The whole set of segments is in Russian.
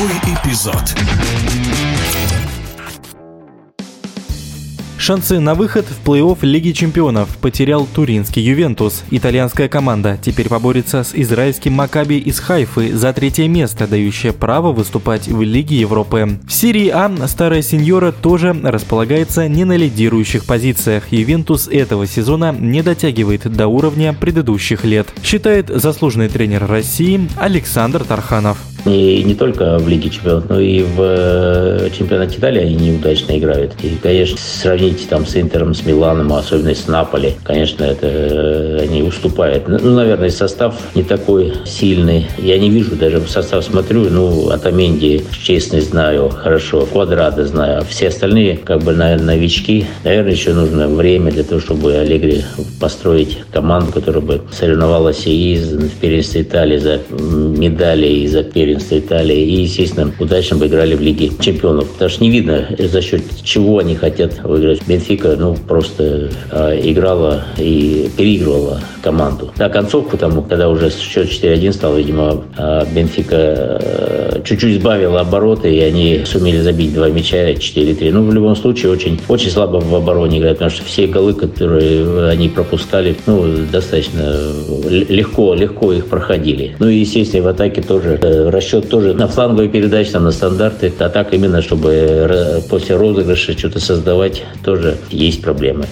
Новый эпизод. Шансы на выход в плей-офф Лиги чемпионов потерял туринский Ювентус. Итальянская команда теперь поборется с израильским Макаби из Хайфы за третье место, дающее право выступать в Лиге Европы. В серии А старая сеньора тоже располагается не на лидирующих позициях. Ювентус этого сезона не дотягивает до уровня предыдущих лет, считает заслуженный тренер России Александр Тарханов. И не только в Лиге Чемпионов, но и в э, чемпионате Италии они неудачно играют. И, конечно, сравнить там с Интером, с Миланом, особенно с Наполи, конечно, это э, они уступают. Ну, ну, наверное, состав не такой сильный. Я не вижу, даже в состав смотрю, ну, от Аменди, честность знаю хорошо, Квадрата знаю, а все остальные, как бы, наверное, новички. Наверное, еще нужно время для того, чтобы Аллегри построить команду, которая бы соревновалась и в первенстве Италии за медали, и за первенство первенства Италии и, естественно, удачно бы играли в Лиге чемпионов. Потому что не видно, за счет чего они хотят выиграть. Бенфика, ну, просто э, играла и переигрывала команду. На концовку, там, когда уже счет 4-1 стал, видимо, э, Бенфика э, чуть-чуть сбавила обороты, и они сумели забить два мяча 4-3. Ну, в любом случае, очень, очень слабо в обороне играют, потому что все голы, которые они пропускали, ну, достаточно легко, легко их проходили. Ну и, естественно, в атаке тоже э, расчет тоже на фланговые передачи, там, на стандарты, а так именно, чтобы после розыгрыша что-то создавать, тоже есть проблемы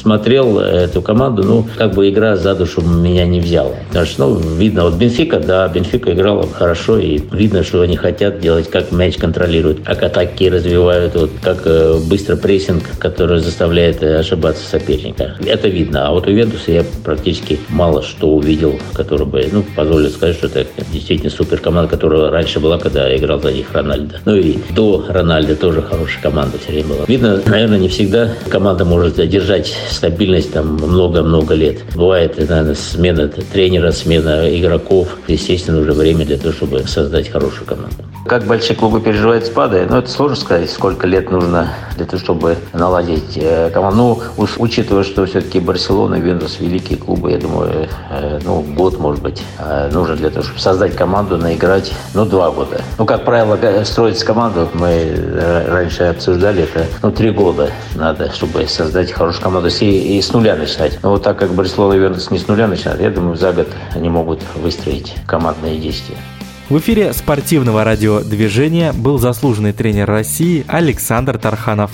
смотрел эту команду, ну, как бы игра за душу меня не взяла. Потому что, ну, видно, вот Бенфика, да, Бенфика играла хорошо, и видно, что они хотят делать, как мяч контролируют, как атаки развивают, вот, как э, быстро прессинг, который заставляет э, ошибаться соперника. Это видно. А вот у Вентуса я практически мало что увидел, который бы, ну, позволит сказать, что это действительно супер команда, которая раньше была, когда играл за них Рональдо. Ну и до Рональдо тоже хорошая команда все время была. Видно, наверное, не всегда команда может держать стабильность там много-много лет. Бывает, наверное, смена тренера, смена игроков. Естественно, уже время для того, чтобы создать хорошую команду. Как большие клубы переживают спады, ну, это сложно сказать, сколько лет нужно для того, чтобы наладить э, команду. Ну, учитывая, что все-таки Барселона, Вендус, великие клубы, я думаю, э, ну, год, может быть, э, нужно для того, чтобы создать команду, наиграть, ну, два года. Ну, как правило, строить команду, мы раньше обсуждали, это, ну, три года надо, чтобы создать хорошую команду и, и с нуля начинать. Но вот так как Барселона и Вендус не с нуля начинают, я думаю, за год они могут выстроить командные действия. В эфире спортивного радиодвижения был заслуженный тренер России Александр Тарханов.